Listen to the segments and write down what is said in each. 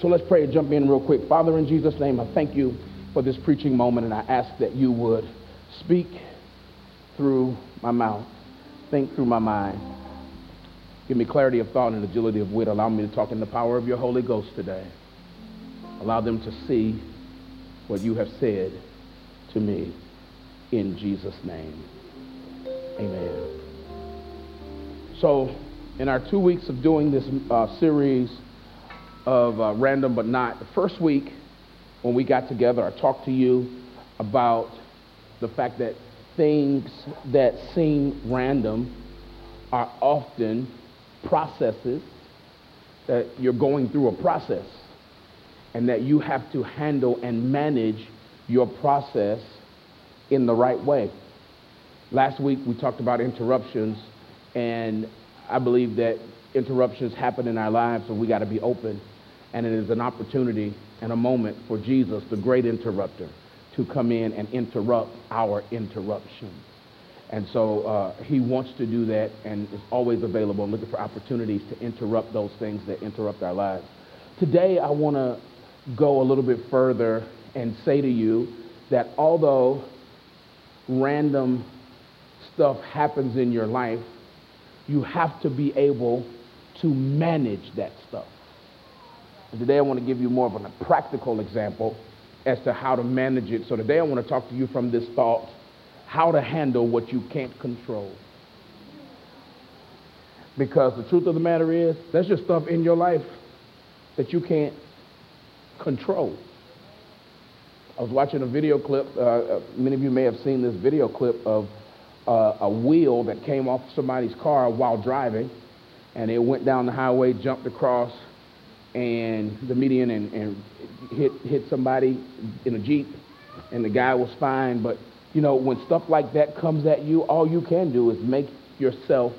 So let's pray and jump in real quick. Father, in Jesus' name, I thank you for this preaching moment, and I ask that you would speak through my mouth, think through my mind. Give me clarity of thought and agility of wit. Allow me to talk in the power of your Holy Ghost today. Allow them to see what you have said to me in Jesus' name. Amen. So, in our two weeks of doing this uh, series of uh, Random But Not, the first week when we got together, I talked to you about the fact that things that seem random are often processes that you're going through a process and that you have to handle and manage your process in the right way. Last week we talked about interruptions, and I believe that interruptions happen in our lives, and we got to be open. And it is an opportunity and a moment for Jesus, the great interrupter, to come in and interrupt our interruption. And so uh, he wants to do that and is always available and looking for opportunities to interrupt those things that interrupt our lives. Today, I want to go a little bit further and say to you that although random stuff happens in your life, you have to be able to manage that stuff. And today I want to give you more of a practical example as to how to manage it. So today I want to talk to you from this thought how to handle what you can't control. Because the truth of the matter is, there's just stuff in your life that you can't control. I was watching a video clip. Uh, uh, many of you may have seen this video clip of uh, a wheel that came off somebody's car while driving, and it went down the highway, jumped across, and the median, and, and hit hit somebody in a jeep, and the guy was fine. But you know, when stuff like that comes at you, all you can do is make yourself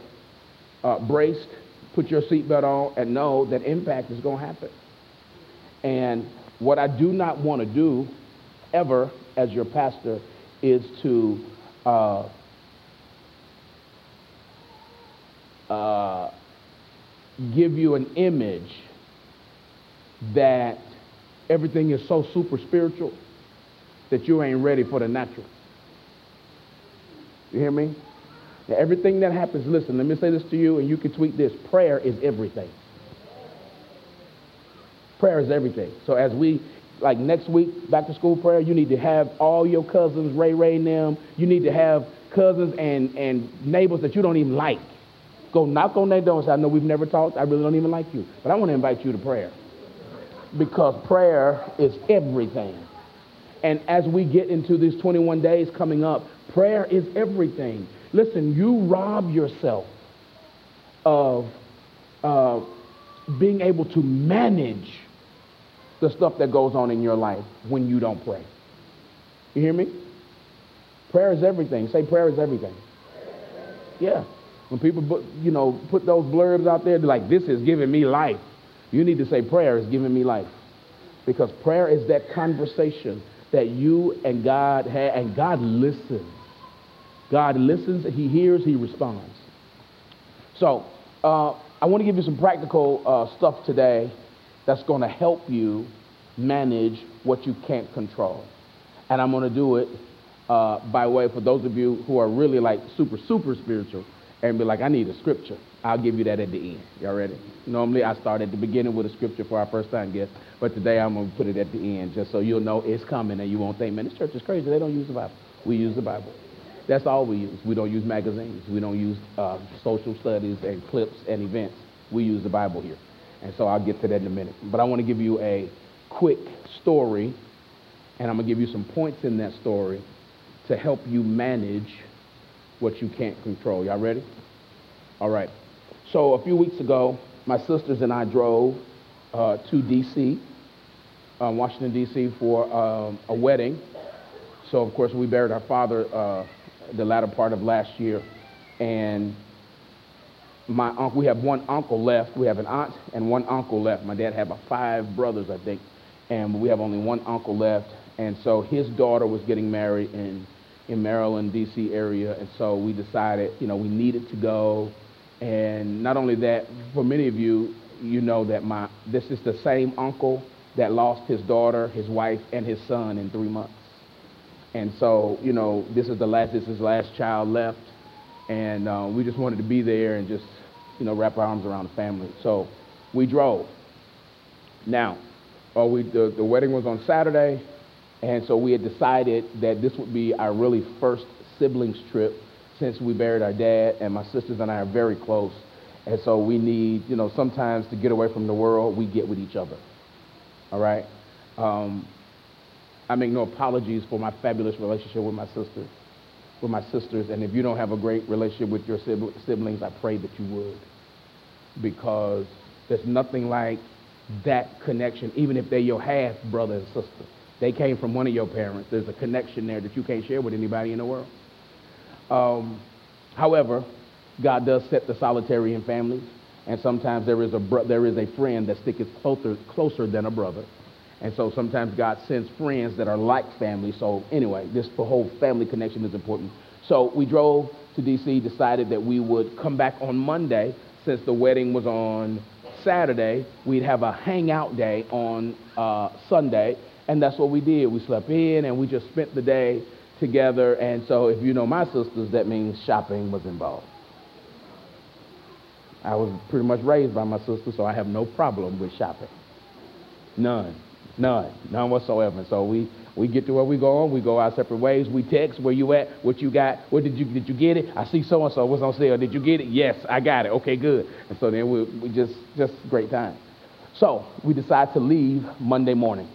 uh, braced, put your seatbelt on, and know that impact is going to happen. And what I do not want to do ever as your pastor is to uh, uh, give you an image that everything is so super spiritual that you ain't ready for the natural. You hear me? Now, everything that happens, listen, let me say this to you, and you can tweet this prayer is everything. Prayer is everything. So as we, like next week, back to school prayer, you need to have all your cousins, Ray Ray and them. You need to have cousins and, and neighbors that you don't even like. Go knock on their door and say, I know we've never talked. I really don't even like you. But I want to invite you to prayer. Because prayer is everything. And as we get into these 21 days coming up, prayer is everything. Listen, you rob yourself of uh, being able to manage the stuff that goes on in your life when you don't pray. You hear me? Prayer is everything. Say prayer is everything. Yeah. When people you know, put those blurbs out there, like, this is giving me life. You need to say prayer is giving me life. Because prayer is that conversation that you and God have, and God listens. God listens, He hears, He responds. So, uh, I want to give you some practical uh, stuff today that's going to help you manage what you can't control. And I'm going to do it uh, by way for those of you who are really like super, super spiritual and be like, I need a scripture. I'll give you that at the end. Y'all ready? Normally, I start at the beginning with a scripture for our first time guest, but today I'm going to put it at the end just so you'll know it's coming and you won't think, man, this church is crazy. They don't use the Bible. We use the Bible. That's all we use. We don't use magazines. We don't use uh, social studies and clips and events. We use the Bible here. And so I'll get to that in a minute. But I want to give you a quick story, and I'm going to give you some points in that story to help you manage what you can't control. Y'all ready? All right. So a few weeks ago, my sisters and I drove uh, to D.C., uh, Washington, D.C., for um, a wedding. So, of course, we buried our father uh, the latter part of last year. And my uncle, we have one uncle left. We have an aunt and one uncle left. My dad had about five brothers, I think, and we have only one uncle left. And so his daughter was getting married in in Maryland, D.C. area, and so we decided, you know, we needed to go. And not only that, for many of you, you know that my this is the same uncle that lost his daughter, his wife, and his son in three months. And so, you know, this is the last, this is his last child left. And uh, we just wanted to be there and just, you know, wrap our arms around the family. So we drove. Now, uh, we, the, the wedding was on Saturday. And so we had decided that this would be our really first siblings trip since we buried our dad. And my sisters and I are very close. And so we need, you know, sometimes to get away from the world, we get with each other. All right? Um, I make no apologies for my fabulous relationship with my sisters, with my sisters. And if you don't have a great relationship with your siblings, I pray that you would. Because there's nothing like that connection, even if they're your half brother and sister. They came from one of your parents. There's a connection there that you can't share with anybody in the world. Um, however, God does set the solitary in families, and sometimes there is a bro- there is a friend that sticks closer closer than a brother, and so sometimes God sends friends that are like family. So anyway, this whole family connection is important. So we drove to D.C. Decided that we would come back on Monday since the wedding was on Saturday. We'd have a hangout day on uh, Sunday, and that's what we did. We slept in and we just spent the day together. And so if you know my sisters, that means shopping was involved. I was pretty much raised by my sister, so I have no problem with shopping. None. None. None whatsoever. So we, we get to where we go on. We go our separate ways. We text where you at, what you got, what did you did you get it? I see so and so. What's on sale? Did you get it? Yes, I got it. Okay, good. And so then we, we just just great time. So we decide to leave Monday morning.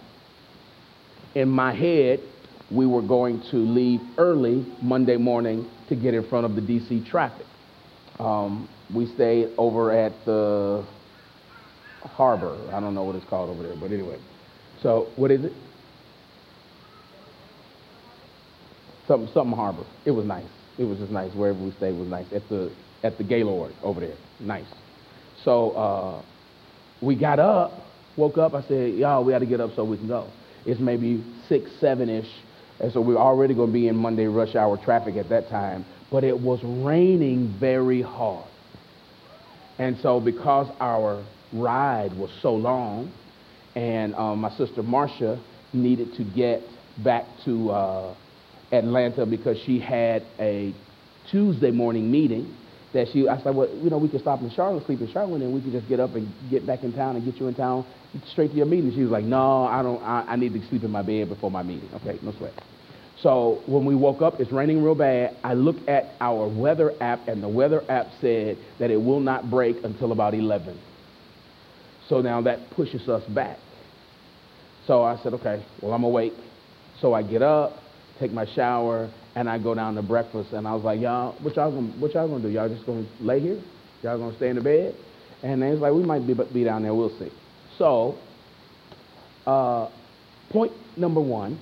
In my head, we were going to leave early Monday morning to get in front of the DC traffic. Um, we stayed over at the harbor. I don't know what it's called over there, but anyway. So what is it? Something, something harbor. It was nice. It was just nice. Wherever we stayed was nice. At the at the Gaylord over there. Nice. So uh, we got up, woke up. I said, y'all, we got to get up so we can go. It's maybe six, seven ish, and so we're already going to be in Monday rush hour traffic at that time. But it was raining very hard. And so, because our ride was so long, and um, my sister Marcia needed to get back to uh, Atlanta because she had a Tuesday morning meeting that she, I said, well, you know, we could stop in Charlotte, sleep in Charlotte, and we could just get up and get back in town and get you in town straight to your meeting. She was like, no, I don't, I, I need to sleep in my bed before my meeting. Okay, no sweat. So when we woke up, it's raining real bad. I looked at our weather app, and the weather app said that it will not break until about 11. So now that pushes us back. So I said, okay, well, I'm awake. So I get up, take my shower, and I go down to breakfast. And I was like, y'all, what y'all gonna, what y'all gonna do? Y'all just gonna lay here? Y'all gonna stay in the bed? And they was like, we might be, be down there. We'll see. So, uh, point number one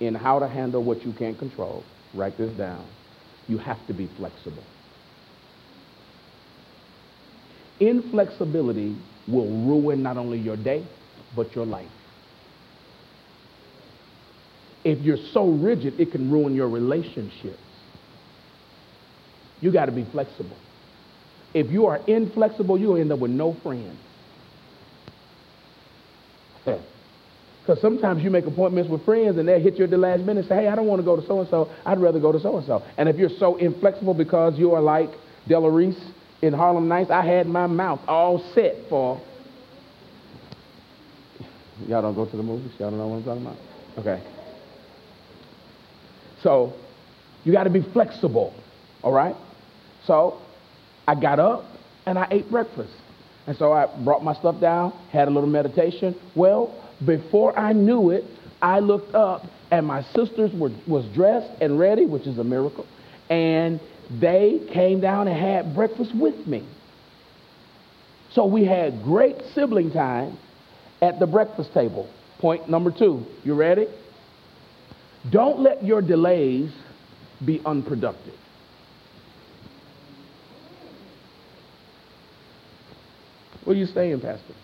in how to handle what you can't control, write this down. You have to be flexible. Inflexibility will ruin not only your day, but your life. If you're so rigid, it can ruin your relationships. You got to be flexible. If you are inflexible, you'll end up with no friends. Because sometimes you make appointments with friends and they'll hit you at the last minute and say, hey, I don't want to go to so and so. I'd rather go to so and so. And if you're so inflexible because you are like Della Reese in Harlem Nights, I had my mouth all set for. Y'all don't go to the movies? Y'all don't know what I'm talking about? Okay. So you got to be flexible, all right? So I got up and I ate breakfast. And so I brought my stuff down, had a little meditation. Well, before I knew it, I looked up and my sisters were was dressed and ready, which is a miracle, and they came down and had breakfast with me. So we had great sibling time at the breakfast table. Point number two. You ready? Don't let your delays be unproductive. What are you saying, Pastor?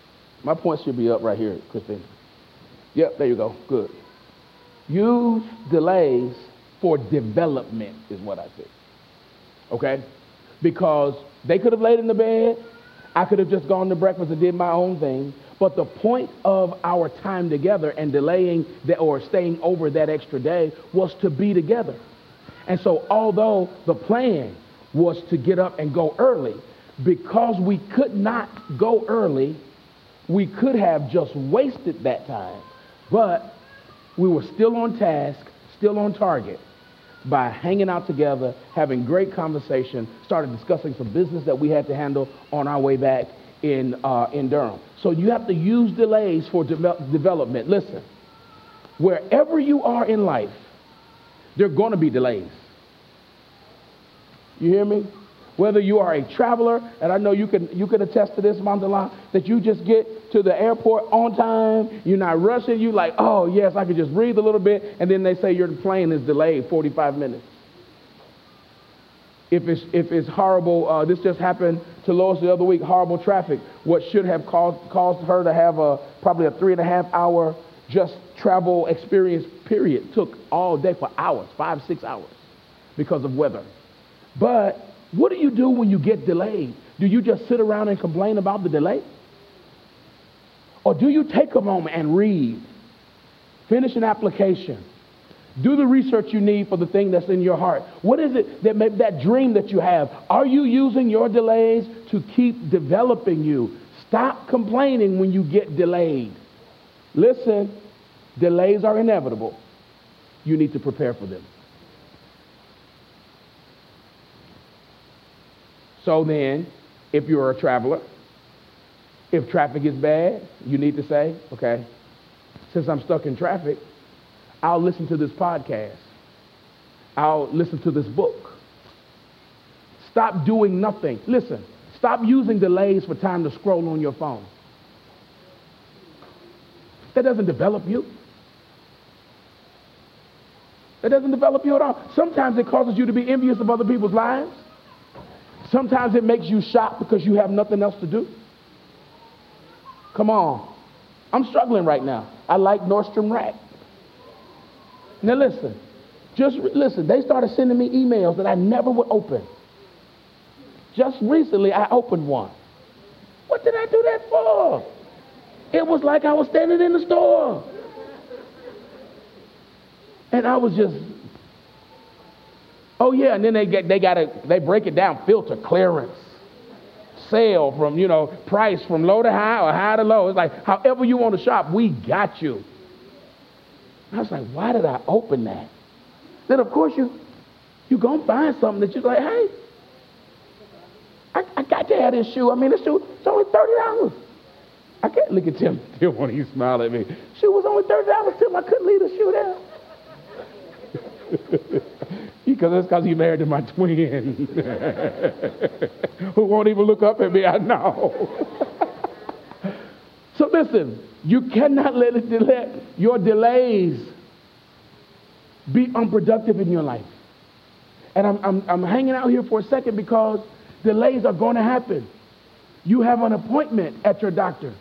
My point should be up right here, Christine. Yep, there you go. Good. Use delays for development, is what I said. Okay? Because they could have laid in the bed. I could have just gone to breakfast and did my own thing. But the point of our time together and delaying that or staying over that extra day was to be together. And so, although the plan was to get up and go early, because we could not go early, we could have just wasted that time. But we were still on task, still on target by hanging out together, having great conversation, started discussing some business that we had to handle on our way back in, uh, in Durham. So you have to use delays for de- development. Listen, wherever you are in life, there are going to be delays. You hear me? Whether you are a traveler, and I know you can, you can attest to this, Mandela, that you just get to the airport on time, you're not rushing, you like, oh, yes, I could just breathe a little bit, and then they say your plane is delayed 45 minutes. If it's, if it's horrible, uh, this just happened to Lois the other week, horrible traffic. What should have caused, caused her to have a, probably a three and a half hour just travel experience period took all day for hours, five, six hours because of weather. But what do you do when you get delayed? Do you just sit around and complain about the delay? Or do you take a moment and read, finish an application, do the research you need for the thing that's in your heart? What is it that that dream that you have? Are you using your delays to keep developing you? Stop complaining when you get delayed. Listen, delays are inevitable. You need to prepare for them. So then, if you're a traveler, if traffic is bad, you need to say, okay, since I'm stuck in traffic, I'll listen to this podcast. I'll listen to this book. Stop doing nothing. Listen, stop using delays for time to scroll on your phone. That doesn't develop you. That doesn't develop you at all. Sometimes it causes you to be envious of other people's lives. Sometimes it makes you shop because you have nothing else to do. Come on. I'm struggling right now. I like Nordstrom Rack. Now listen, just listen. They started sending me emails that I never would open. Just recently, I opened one. What did I do that for? It was like I was standing in the store. And I was just Oh yeah, and then they get they gotta they break it down, filter, clearance, sale from, you know, price from low to high or high to low. It's like however you want to shop, we got you. I was like, why did I open that? Then of course you you're gonna find something that you're like, hey, I, I got to have this shoe. I mean, this shoe it's only thirty dollars. I can't look at Tim. Tim when he smiled at me. Shoe was only thirty dollars. Tim, I couldn't leave the shoe down. Because that's because he married to my twin. Who won't even look up at me, I know. So listen, you cannot let, it, let your delays be unproductive in your life. And I'm, I'm, I'm hanging out here for a second because delays are going to happen. You have an appointment at your doctor.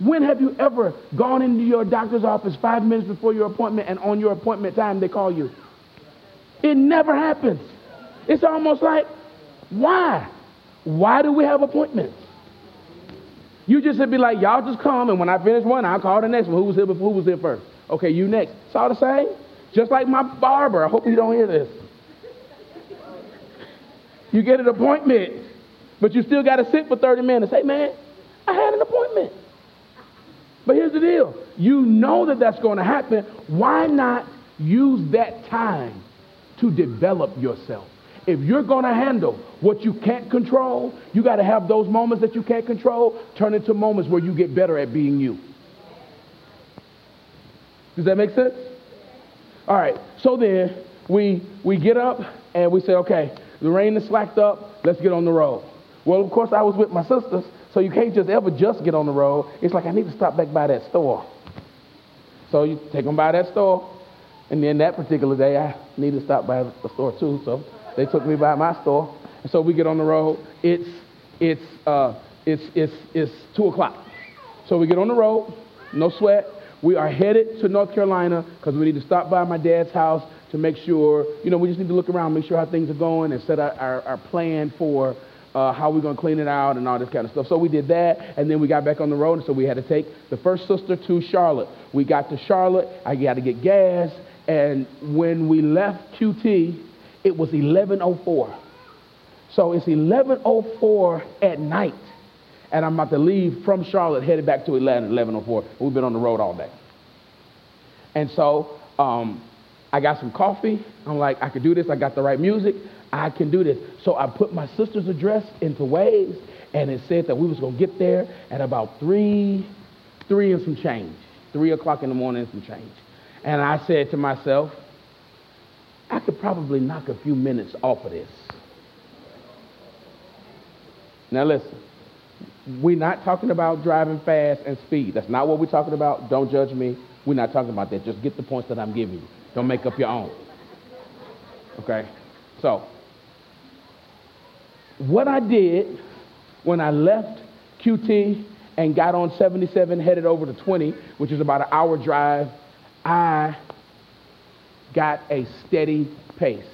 When have you ever gone into your doctor's office five minutes before your appointment and on your appointment time they call you? It never happens. It's almost like, why? Why do we have appointments? You just would be like, y'all just come, and when I finish one, I'll call the next one. Who was here before? Who was here first? Okay, you next. It's all the same. Just like my barber. I hope you don't hear this. You get an appointment, but you still got to sit for 30 minutes. Hey, man, I had an appointment. But here's the deal you know that that's going to happen. Why not use that time to develop yourself. If you're going to handle what you can't control, you got to have those moments that you can't control turn into moments where you get better at being you. Does that make sense? All right. So then we we get up and we say, okay, the rain is slacked up. Let's get on the road. Well, of course, I was with my sisters, so you can't just ever just get on the road. It's like I need to stop back by that store. So you take them by that store, and then that particular day, I needed to stop by the store too, so they took me by my store. And so we get on the road. It's it's uh, it's it's it's two o'clock. So we get on the road, no sweat. We are headed to North Carolina because we need to stop by my dad's house to make sure, you know, we just need to look around, make sure how things are going, and set our, our, our plan for uh, how we're going to clean it out and all this kind of stuff. So we did that, and then we got back on the road, and so we had to take the first sister to Charlotte. We got to Charlotte, I got to get gas, and when we left QT, it was 1104. So it's 1104 at night, and I'm about to leave from Charlotte, headed back to Atlanta, 1104. We've been on the road all day. And so um, I got some coffee. I'm like, I could do this. I got the right music. I can do this. So I put my sister's address into Waze, and it said that we was gonna get there at about three, three and some change, three o'clock in the morning and some change. And I said to myself, I could probably knock a few minutes off of this. Now listen, we're not talking about driving fast and speed. That's not what we're talking about. Don't judge me. We're not talking about that. Just get the points that I'm giving you. Don't make up your own. Okay? So, what I did when I left QT and got on 77, headed over to 20, which is about an hour drive, I got a steady pace.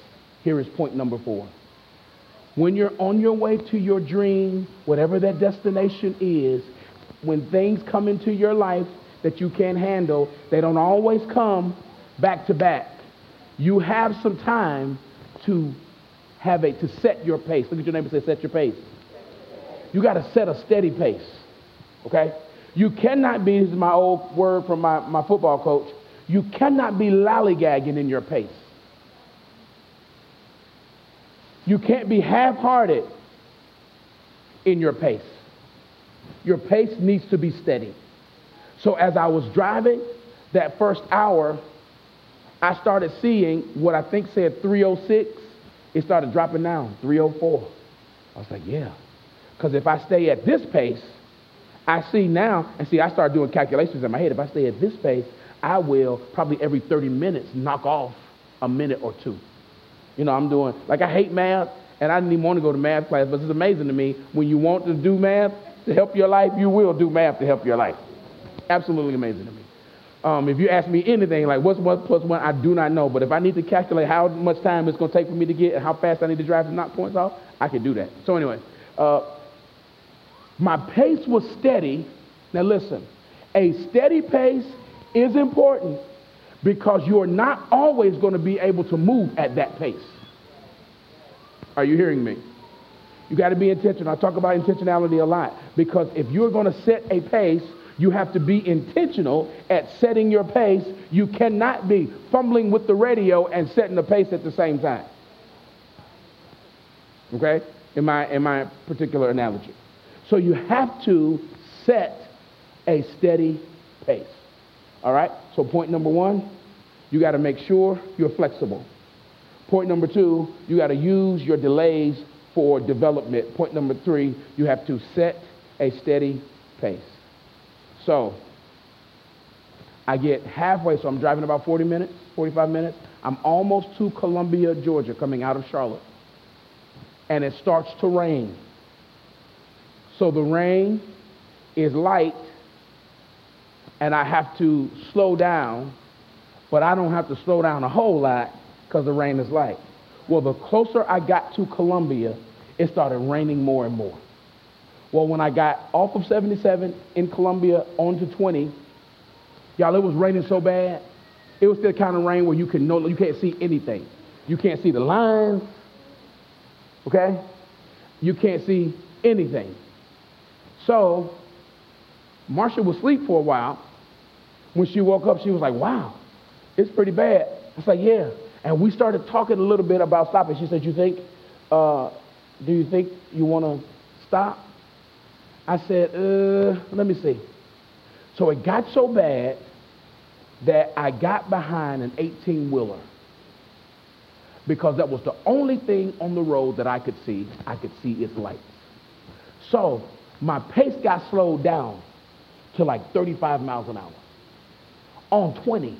Here is point number four. When you're on your way to your dream, whatever that destination is, when things come into your life that you can't handle, they don't always come back to back. You have some time to have a to set your pace. Look at your neighbor and say, set your pace. You got to set a steady pace. Okay? You cannot be, this is my old word from my, my football coach, you cannot be lollygagging in your pace. You can't be half hearted in your pace. Your pace needs to be steady. So as I was driving that first hour, I started seeing what I think said 306 it started dropping down, 304. I was like, yeah. Because if I stay at this pace, I see now, and see, I start doing calculations in my head. If I stay at this pace, I will probably every 30 minutes knock off a minute or two. You know, I'm doing, like, I hate math, and I didn't even want to go to math class, but it's amazing to me. When you want to do math to help your life, you will do math to help your life. Absolutely amazing to me. Um, if you ask me anything like what's one plus one, I do not know. But if I need to calculate how much time it's going to take for me to get and how fast I need to drive to knock points off, I can do that. So anyway, uh, my pace was steady. Now listen, a steady pace is important because you're not always going to be able to move at that pace. Are you hearing me? You got to be intentional. I talk about intentionality a lot because if you're going to set a pace you have to be intentional at setting your pace. You cannot be fumbling with the radio and setting the pace at the same time. Okay? In my, in my particular analogy. So you have to set a steady pace. All right? So point number one, you got to make sure you're flexible. Point number two, you got to use your delays for development. Point number three, you have to set a steady pace. So I get halfway, so I'm driving about 40 minutes, 45 minutes. I'm almost to Columbia, Georgia, coming out of Charlotte. And it starts to rain. So the rain is light, and I have to slow down, but I don't have to slow down a whole lot because the rain is light. Well, the closer I got to Columbia, it started raining more and more. Well, when I got off of 77 in Columbia onto 20, y'all, it was raining so bad. It was the kind of rain where you can no, you can't see anything. You can't see the lines. Okay? You can't see anything. So, Marsha was asleep for a while. When she woke up, she was like, wow, it's pretty bad. I like, yeah. And we started talking a little bit about stopping. She said, you think, uh, do you think you want to stop? I said, uh, let me see. So it got so bad that I got behind an 18 wheeler because that was the only thing on the road that I could see. I could see its lights. So my pace got slowed down to like 35 miles an hour on 20.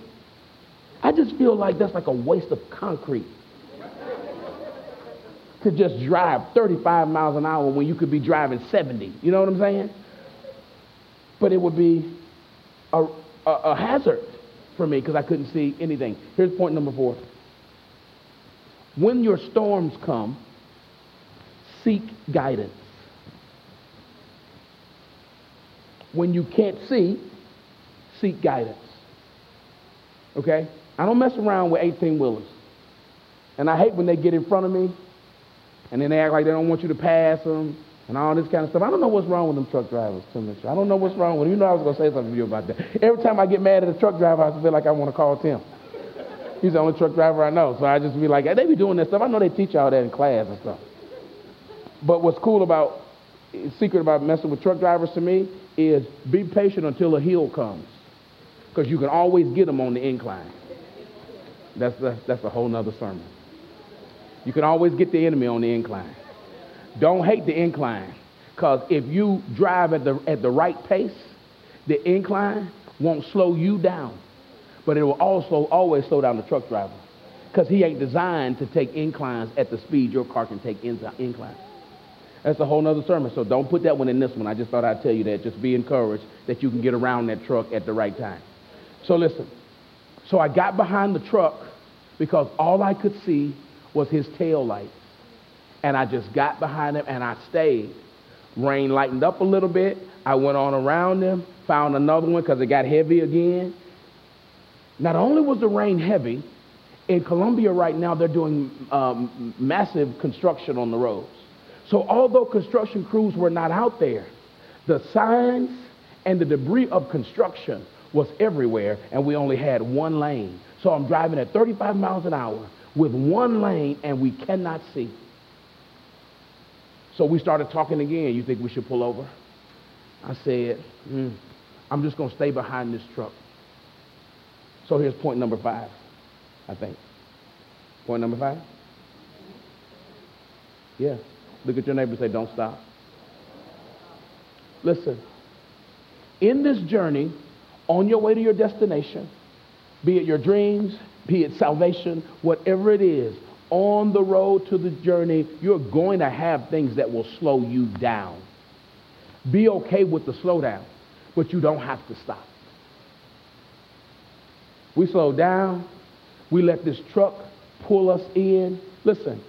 I just feel like that's like a waste of concrete to just drive 35 miles an hour when you could be driving 70. You know what I'm saying? But it would be a, a, a hazard for me because I couldn't see anything. Here's point number four. When your storms come, seek guidance. When you can't see, seek guidance. Okay? I don't mess around with 18 wheelers. And I hate when they get in front of me and then they act like they don't want you to pass them and all this kind of stuff. I don't know what's wrong with them truck drivers, Tim Mitchell. I don't know what's wrong with them. You know I was going to say something to you about that. Every time I get mad at a truck driver, I feel like I want to call Tim. He's the only truck driver I know. So I just be like, they be doing this stuff. I know they teach all that in class and stuff. But what's cool about, secret about messing with truck drivers to me is be patient until a hill comes. Because you can always get them on the incline. That's, the, that's a whole nother sermon. You can always get the enemy on the incline. Don't hate the incline. Because if you drive at the, at the right pace, the incline won't slow you down. But it will also always slow down the truck driver. Because he ain't designed to take inclines at the speed your car can take inclines. That's a whole nother sermon. So don't put that one in this one. I just thought I'd tell you that. Just be encouraged that you can get around that truck at the right time. So listen. So I got behind the truck because all I could see was his tail lights. And I just got behind him and I stayed. Rain lightened up a little bit. I went on around him, found another one because it got heavy again. Not only was the rain heavy, in Columbia right now they're doing um, massive construction on the roads. So although construction crews were not out there, the signs and the debris of construction was everywhere, and we only had one lane. So I'm driving at 35 miles an hour with one lane, and we cannot see. So we started talking again. You think we should pull over? I said, mm, I'm just going to stay behind this truck. So here's point number five, I think. Point number five? Yeah. Look at your neighbor and say, don't stop. Listen, in this journey, on your way to your destination, be it your dreams, be it salvation, whatever it is, on the road to the journey, you're going to have things that will slow you down. Be okay with the slowdown, but you don't have to stop. We slow down. We let this truck pull us in. Listen,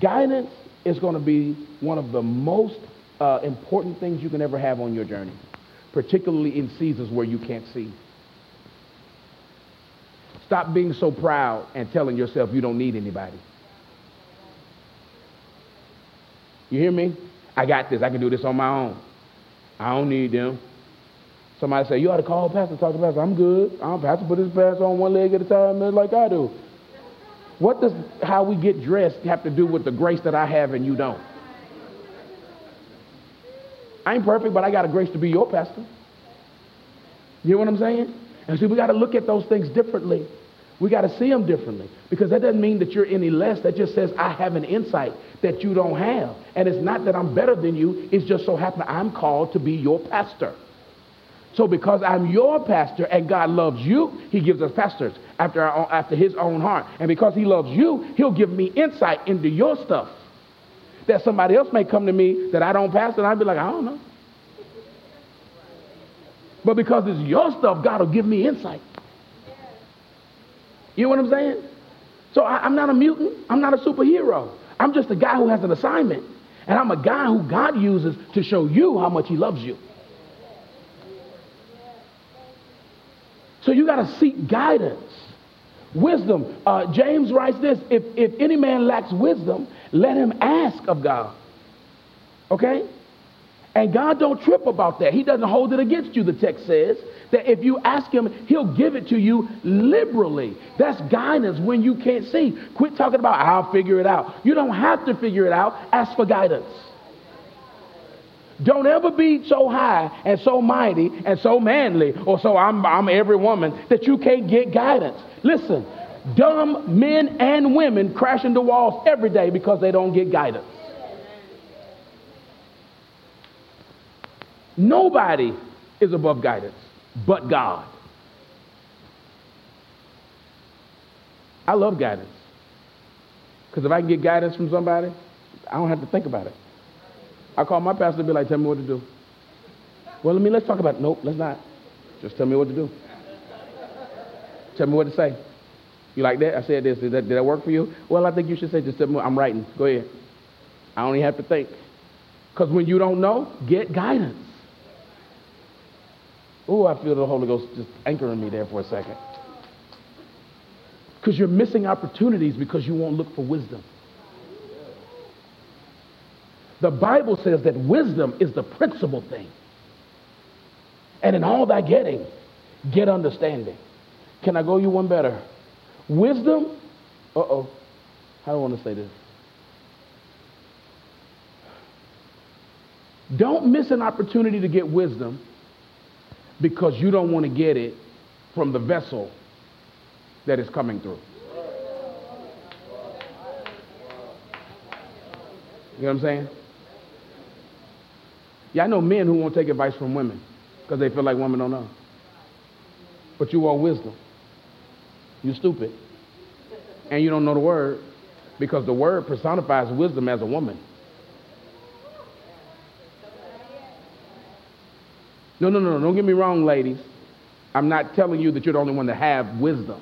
guidance is going to be one of the most uh, important things you can ever have on your journey, particularly in seasons where you can't see. Stop being so proud and telling yourself you don't need anybody. You hear me? I got this. I can do this on my own. I don't need them. Somebody say, you ought to call pastor, talk to pastor. I'm good. I'm pastor, put his pants on one leg at a time, like I do. What does how we get dressed have to do with the grace that I have and you don't? I ain't perfect, but I got a grace to be your pastor. You hear what I'm saying? And see, we got to look at those things differently. We got to see them differently because that doesn't mean that you're any less. That just says I have an insight that you don't have. And it's not that I'm better than you. It's just so happen I'm called to be your pastor. So because I'm your pastor and God loves you, he gives us pastors after, our, after his own heart. And because he loves you, he'll give me insight into your stuff. That somebody else may come to me that I don't pastor, and I'd be like, I don't know. But because it's your stuff, God will give me insight. You know what I'm saying? So I, I'm not a mutant. I'm not a superhero. I'm just a guy who has an assignment. And I'm a guy who God uses to show you how much he loves you. So you got to seek guidance. Wisdom. Uh, James writes this if, if any man lacks wisdom, let him ask of God. Okay? And God don't trip about that. He doesn't hold it against you, the text says. That if you ask him, he'll give it to you liberally. That's guidance when you can't see. Quit talking about, I'll figure it out. You don't have to figure it out. Ask for guidance. Don't ever be so high and so mighty and so manly or so I'm, I'm every woman that you can't get guidance. Listen, dumb men and women crash into walls every day because they don't get guidance. Nobody is above guidance but God. I love guidance. Because if I can get guidance from somebody, I don't have to think about it. I call my pastor and be like, tell me what to do. Well, let me let's talk about it. Nope, let's not. Just tell me what to do. Tell me what to say. You like that? I said this. Did that, did that work for you? Well, I think you should say just I'm writing. Go ahead. I even have to think. Because when you don't know, get guidance. Oh, I feel the Holy Ghost just anchoring me there for a second. Because you're missing opportunities because you won't look for wisdom. The Bible says that wisdom is the principal thing. And in all thy getting, get understanding. Can I go you one better? Wisdom, uh oh, I want to say this? Don't miss an opportunity to get wisdom because you don't want to get it from the vessel that is coming through. You know what I'm saying? Yeah, I know men who won't take advice from women because they feel like women don't know. But you want wisdom. You stupid. And you don't know the word because the word personifies wisdom as a woman. No, no, no, don't get me wrong, ladies. I'm not telling you that you're the only one to have wisdom.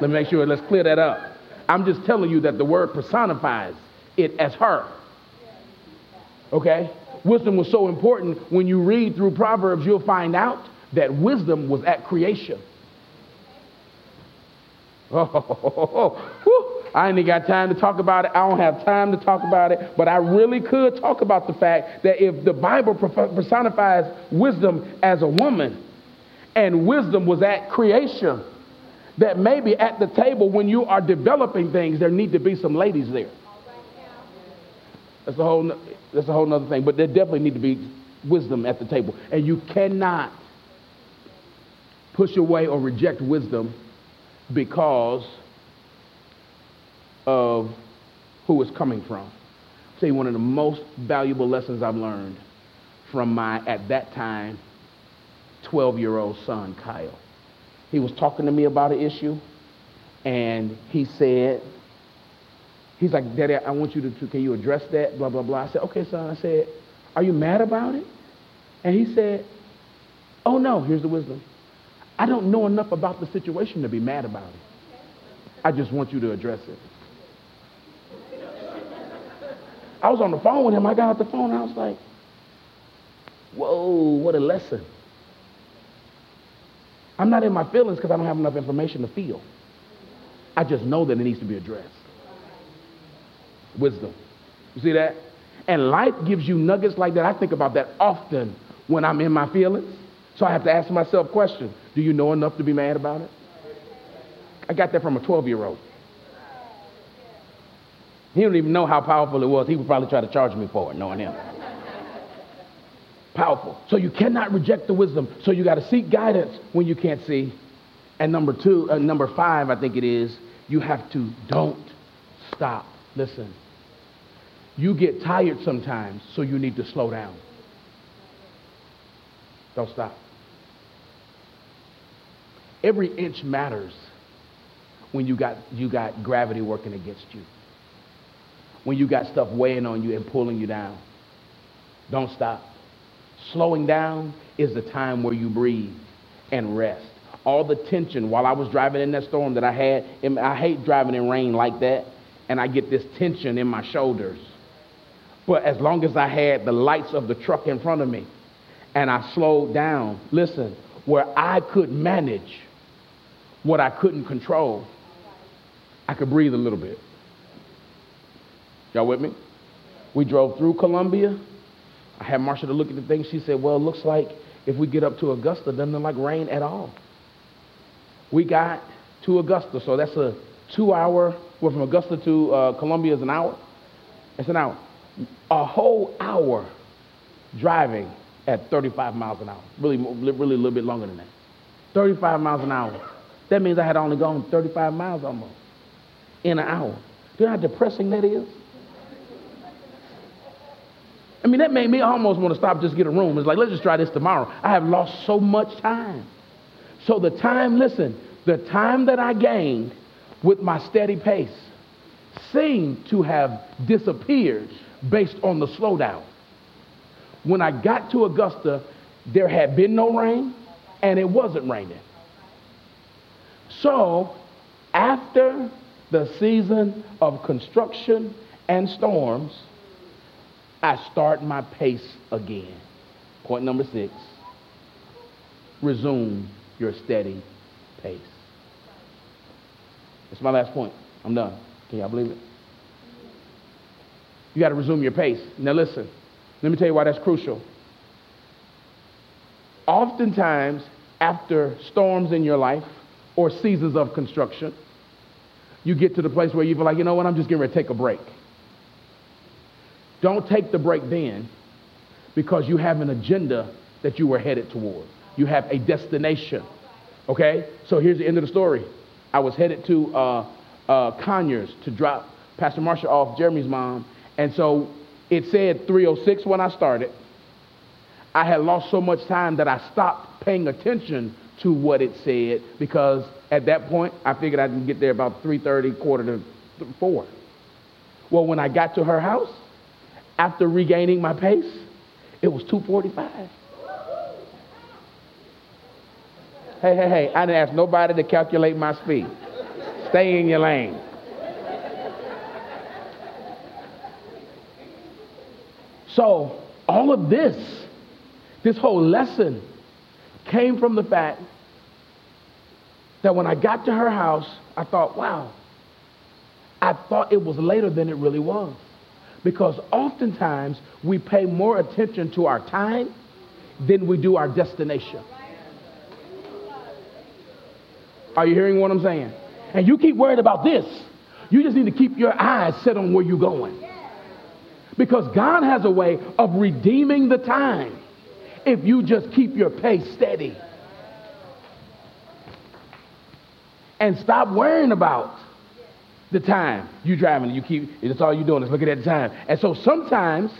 Let me make sure, let's clear that up. I'm just telling you that the word personifies it as her. Okay? Wisdom was so important. When you read through Proverbs, you'll find out that wisdom was at creation. Oh, I ain't got time to talk about it. I don't have time to talk about it. But I really could talk about the fact that if the Bible personifies wisdom as a woman, and wisdom was at creation, that maybe at the table when you are developing things, there need to be some ladies there. That's a whole, that's a whole other thing. But there definitely need to be wisdom at the table. And you cannot push away or reject wisdom because of who it's coming from. I'll tell you one of the most valuable lessons I've learned from my, at that time, 12 year old son, Kyle. He was talking to me about an issue, and he said, He's like, Daddy, I want you to, to, can you address that? Blah, blah, blah. I said, okay, son. I said, are you mad about it? And he said, oh, no, here's the wisdom. I don't know enough about the situation to be mad about it. I just want you to address it. I was on the phone with him. I got off the phone and I was like, whoa, what a lesson. I'm not in my feelings because I don't have enough information to feel. I just know that it needs to be addressed. Wisdom. You see that? And life gives you nuggets like that. I think about that often when I'm in my feelings. So I have to ask myself questions. Do you know enough to be mad about it? I got that from a 12 year old. He didn't even know how powerful it was. He would probably try to charge me for it, knowing him. Powerful. So you cannot reject the wisdom. So you got to seek guidance when you can't see. And number two, uh, number five, I think it is, you have to don't stop. Listen. You get tired sometimes, so you need to slow down. Don't stop. Every inch matters when you got, you got gravity working against you. When you got stuff weighing on you and pulling you down. Don't stop. Slowing down is the time where you breathe and rest. All the tension while I was driving in that storm that I had, I hate driving in rain like that, and I get this tension in my shoulders. But as long as I had the lights of the truck in front of me and I slowed down, listen, where I could manage what I couldn't control, I could breathe a little bit. Y'all with me? We drove through Columbia. I had Marsha to look at the thing. She said, Well, it looks like if we get up to Augusta, doesn't like rain at all. We got to Augusta, so that's a two hour, well, from Augusta to uh, Columbia is an hour. It's an hour. A whole hour driving at 35 miles an hour. Really, really a little bit longer than that. 35 miles an hour. That means I had only gone 35 miles almost in an hour. Do you know how depressing that is? I mean, that made me almost want to stop, just get a room. It's like, let's just try this tomorrow. I have lost so much time. So the time, listen, the time that I gained with my steady pace seemed to have disappeared based on the slowdown. When I got to Augusta, there had been no rain and it wasn't raining. So after the season of construction and storms, I start my pace again. Point number six resume your steady pace. That's my last point. I'm done. Can y'all believe it? You got to resume your pace. Now, listen, let me tell you why that's crucial. Oftentimes, after storms in your life or seasons of construction, you get to the place where you feel like, you know what, I'm just getting ready to take a break. Don't take the break then because you have an agenda that you were headed toward. You have a destination. Okay? So here's the end of the story. I was headed to uh, uh, Conyers to drop Pastor Marsha off Jeremy's mom. And so it said 306 when I started. I had lost so much time that I stopped paying attention to what it said because at that point I figured I could get there about 3:30, quarter to 4. Well, when I got to her house, after regaining my pace, it was 2:45. Hey, hey, hey! I didn't ask nobody to calculate my speed. Stay in your lane. So all of this, this whole lesson, came from the fact that when I got to her house, I thought, wow, I thought it was later than it really was. Because oftentimes we pay more attention to our time than we do our destination. Are you hearing what I'm saying? And you keep worried about this. You just need to keep your eyes set on where you're going. Because God has a way of redeeming the time if you just keep your pace steady. And stop worrying about the time you're driving. You keep it's all you're doing is looking at the time. And so sometimes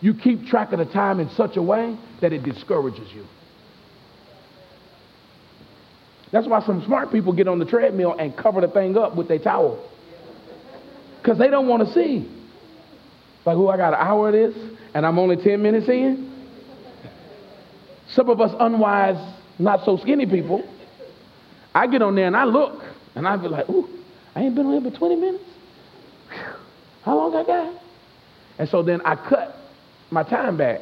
you keep track of the time in such a way that it discourages you. That's why some smart people get on the treadmill and cover the thing up with their towel. Because they don't want to see. Like, oh, I got an hour of this and I'm only 10 minutes in. Some of us unwise, not so skinny people, I get on there and I look and I be like, ooh, I ain't been on here but 20 minutes. How long I got? And so then I cut my time back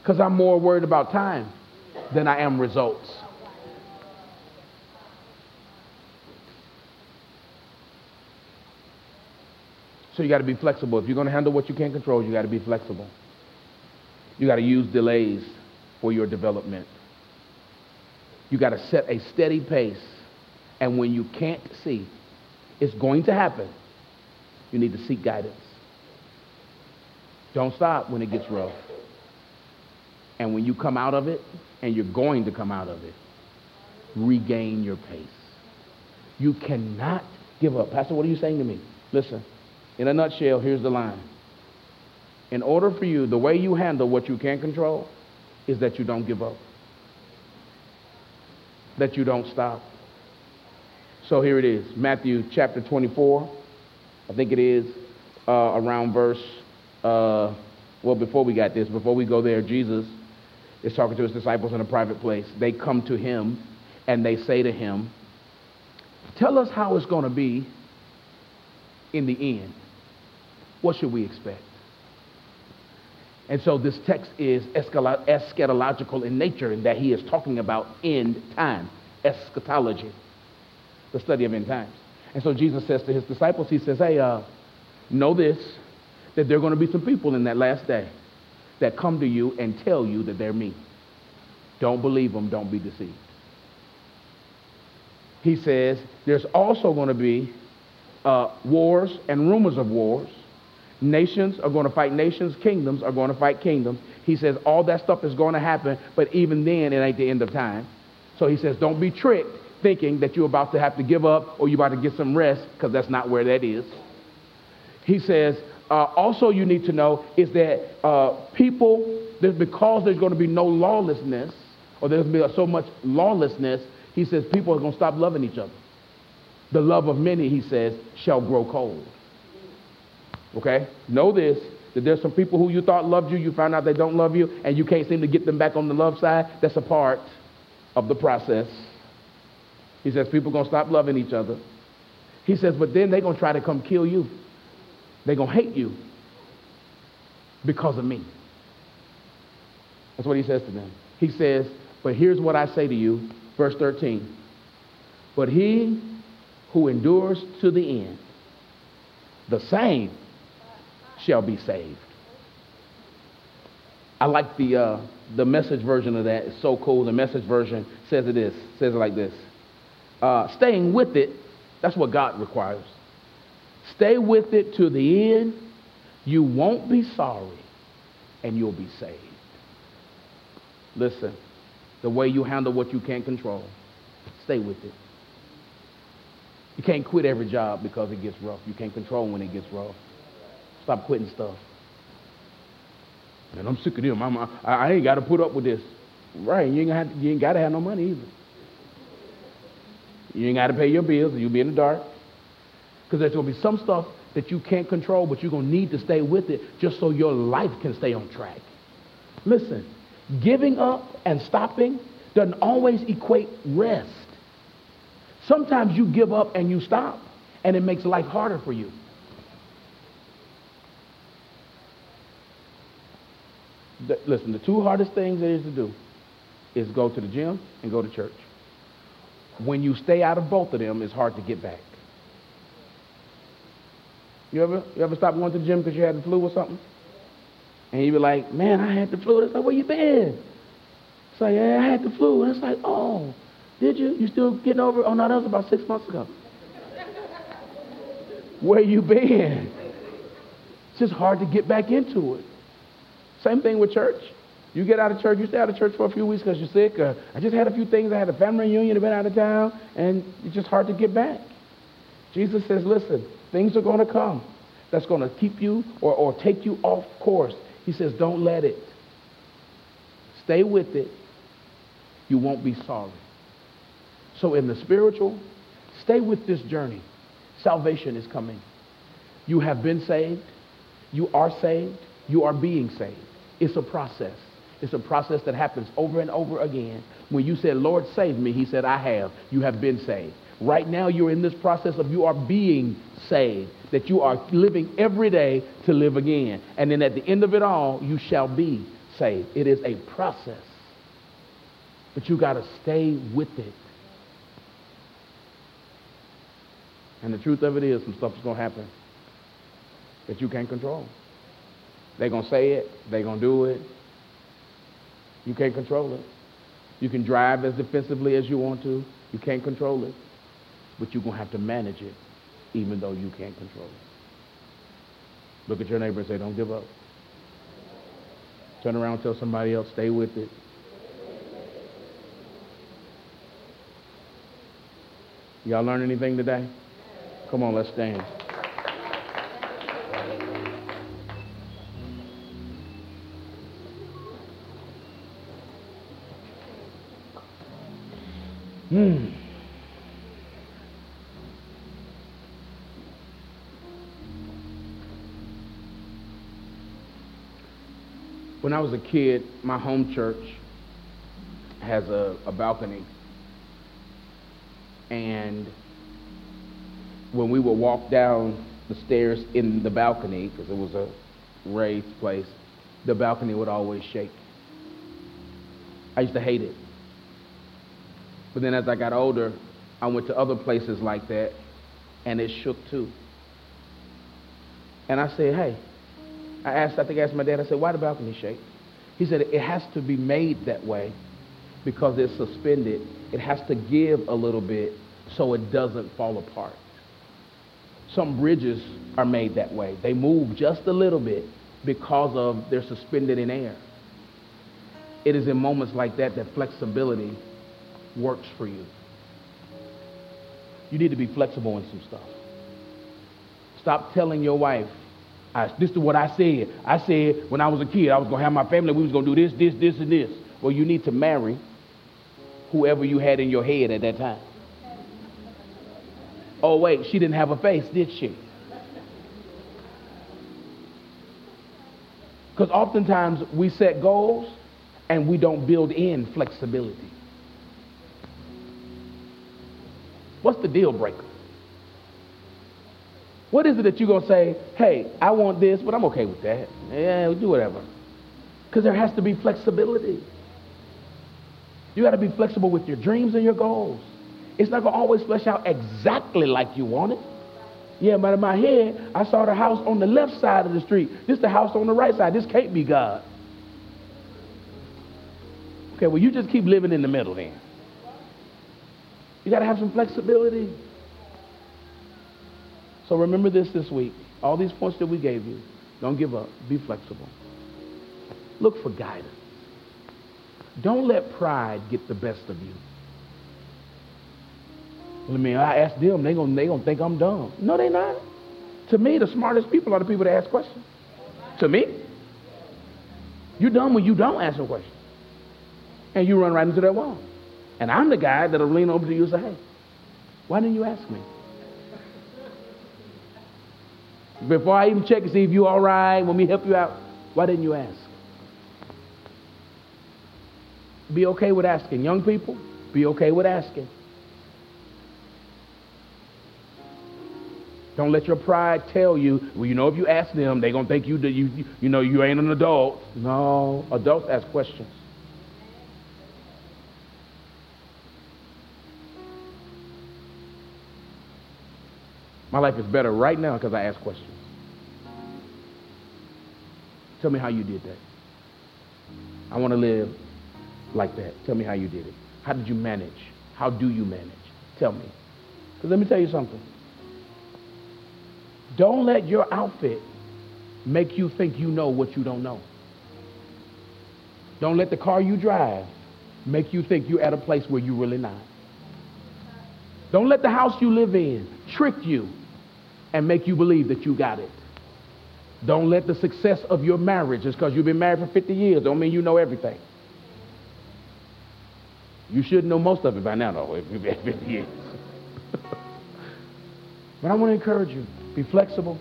because I'm more worried about time than I am results. So you got to be flexible. If you're going to handle what you can't control, you got to be flexible. You got to use delays for your development. You got to set a steady pace. And when you can't see, it's going to happen. You need to seek guidance. Don't stop when it gets rough. And when you come out of it, and you're going to come out of it, regain your pace. You cannot give up. Pastor, what are you saying to me? Listen, in a nutshell, here's the line. In order for you, the way you handle what you can't control is that you don't give up, that you don't stop. So here it is Matthew chapter 24. I think it is uh, around verse, uh, well, before we got this, before we go there, Jesus is talking to his disciples in a private place. They come to him and they say to him, Tell us how it's going to be in the end what should we expect? And so this text is eschatological in nature in that he is talking about end time, eschatology, the study of end times. And so Jesus says to his disciples, he says, hey, uh, know this, that there are going to be some people in that last day that come to you and tell you that they're me. Don't believe them, don't be deceived. He says there's also going to be uh, wars and rumors of wars Nations are going to fight nations, kingdoms are going to fight kingdoms. He says all that stuff is going to happen, but even then, it ain't the end of time. So he says, don't be tricked thinking that you're about to have to give up or you're about to get some rest, because that's not where that is. He says, uh, also, you need to know is that uh, people, because there's going to be no lawlessness, or there's going to be so much lawlessness, he says people are going to stop loving each other. The love of many, he says, shall grow cold. Okay? Know this that there's some people who you thought loved you, you found out they don't love you, and you can't seem to get them back on the love side. That's a part of the process. He says people are going to stop loving each other. He says, but then they're going to try to come kill you. They're going to hate you because of me. That's what he says to them. He says, But here's what I say to you, verse 13. But he who endures to the end, the same shall be saved. I like the, uh, the message version of that. It's so cool. The message version says it is, says it like this. Uh, staying with it, that's what God requires. Stay with it to the end. You won't be sorry and you'll be saved. Listen, the way you handle what you can't control, stay with it. You can't quit every job because it gets rough. You can't control when it gets rough. Stop quitting stuff. And I'm sick of them. I'm, I, I ain't got to put up with this. Right, you ain't, got, you ain't got to have no money either. You ain't got to pay your bills, you'll be in the dark. Because there's going to be some stuff that you can't control, but you're going to need to stay with it just so your life can stay on track. Listen, giving up and stopping doesn't always equate rest. Sometimes you give up and you stop, and it makes life harder for you. The, listen, the two hardest things there is to do is go to the gym and go to church. When you stay out of both of them, it's hard to get back. You ever you ever stop going to the gym because you had the flu or something? And you be like, man, I had the flu. It's like, where you been? It's like, yeah, I had the flu. And it's like, oh, did you? You still getting over it? Oh, no, that was about six months ago. where you been? It's just hard to get back into it. Same thing with church. You get out of church, you stay out of church for a few weeks because you're sick. I just had a few things. I had a family reunion, I've been out of town, and it's just hard to get back. Jesus says, listen, things are going to come that's going to keep you or, or take you off course. He says, don't let it. Stay with it. You won't be sorry. So, in the spiritual, stay with this journey. Salvation is coming. You have been saved. You are saved. You are being saved. It's a process. It's a process that happens over and over again. When you said, Lord, save me, he said, I have. You have been saved. Right now, you're in this process of you are being saved, that you are living every day to live again. And then at the end of it all, you shall be saved. It is a process. But you got to stay with it. And the truth of it is, some stuff is going to happen that you can't control. They're going to say it, they're going to do it. You can't control it. You can drive as defensively as you want to. You can't control it. But you're going to have to manage it, even though you can't control it. Look at your neighbor and say, don't give up. Turn around and tell somebody else, stay with it. Y'all learn anything today? Come on, let's stand. Hmm. When I was a kid, my home church has a, a balcony. And when we would walk down the stairs in the balcony, because it was a raised place, the balcony would always shake. I used to hate it. But then as I got older, I went to other places like that, and it shook too. And I said, hey, I asked, I think I asked my dad, I said, why the balcony shake? He said, it has to be made that way because it's suspended. It has to give a little bit so it doesn't fall apart. Some bridges are made that way. They move just a little bit because of they're suspended in air. It is in moments like that that flexibility works for you. You need to be flexible in some stuff. Stop telling your wife, this is what I said. I said when I was a kid, I was going to have my family, we was going to do this, this, this, and this. Well, you need to marry whoever you had in your head at that time. Oh, wait, she didn't have a face, did she? Because oftentimes we set goals and we don't build in flexibility. What's the deal breaker? What is it that you're going to say, hey, I want this, but I'm okay with that? Yeah, we'll do whatever. Because there has to be flexibility. You got to be flexible with your dreams and your goals. It's not going to always flesh out exactly like you want it. Yeah, but in my head, I saw the house on the left side of the street. This the house on the right side. This can't be God. Okay, well, you just keep living in the middle then. You got to have some flexibility. So remember this this week. All these points that we gave you. Don't give up. Be flexible. Look for guidance. Don't let pride get the best of you. I mean, I ask them, they gonna they gonna think I'm dumb. No, they're not. To me, the smartest people are the people that ask questions. To me, you're dumb when you don't ask a question, and you run right into that wall. And I'm the guy that'll lean over to you and say, "Hey, why didn't you ask me?" Before I even check to see if you're all right, want me help you out, why didn't you ask? Be okay with asking. Young people, be okay with asking. Don't let your pride tell you, well, you know, if you ask them, they're going to think you, you, you know, you ain't an adult. No, adults ask questions. My life is better right now because I ask questions. Tell me how you did that. I want to live like that. Tell me how you did it. How did you manage? How do you manage? Tell me. Because let me tell you something. Don't let your outfit make you think you know what you don't know. Don't let the car you drive make you think you're at a place where you're really not. Don't let the house you live in trick you and make you believe that you got it. Don't let the success of your marriage, just because you've been married for 50 years, don't mean you know everything. You should know most of it by now, though, if you've been 50 years. but I want to encourage you be flexible,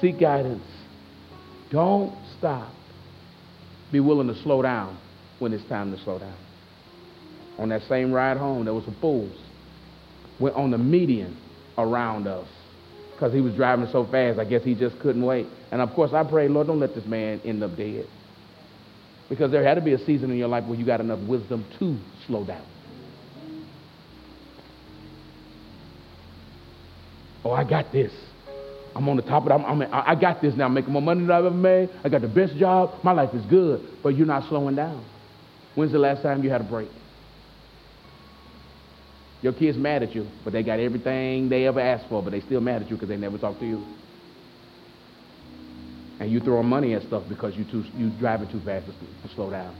seek guidance. Don't stop. Be willing to slow down when it's time to slow down. On that same ride home, there was some fools went on the median around us because he was driving so fast. I guess he just couldn't wait. And of course, I pray, Lord, don't let this man end up dead. Because there had to be a season in your life where you got enough wisdom to slow down. Oh, I got this. I'm on the top of it. I'm, I'm, I got this now. I'm making more money than I've ever made. I got the best job. My life is good. But you're not slowing down. When's the last time you had a break? Your kids mad at you, but they got everything they ever asked for, but they still mad at you because they never talk to you. And you throwing money at stuff because you too you driving too fast to, to slow down.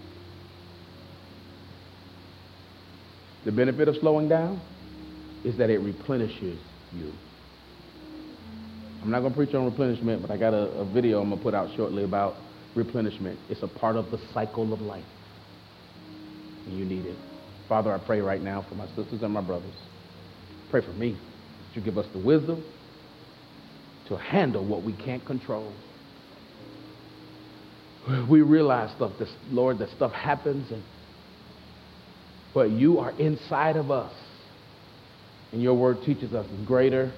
The benefit of slowing down is that it replenishes you. I'm not going to preach on replenishment, but I got a, a video I'm going to put out shortly about replenishment. It's a part of the cycle of life. And you need it. Father, I pray right now for my sisters and my brothers. Pray for me that you give us the wisdom to handle what we can't control. We realize stuff, Lord, that stuff happens, and but you are inside of us. And your word teaches us greater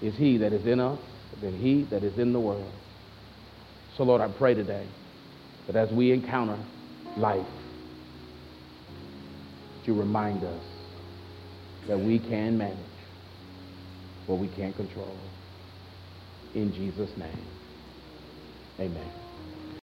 is he that is in us than he that is in the world. So, Lord, I pray today that as we encounter life, you remind us that we can manage what we can't control. In Jesus' name, amen.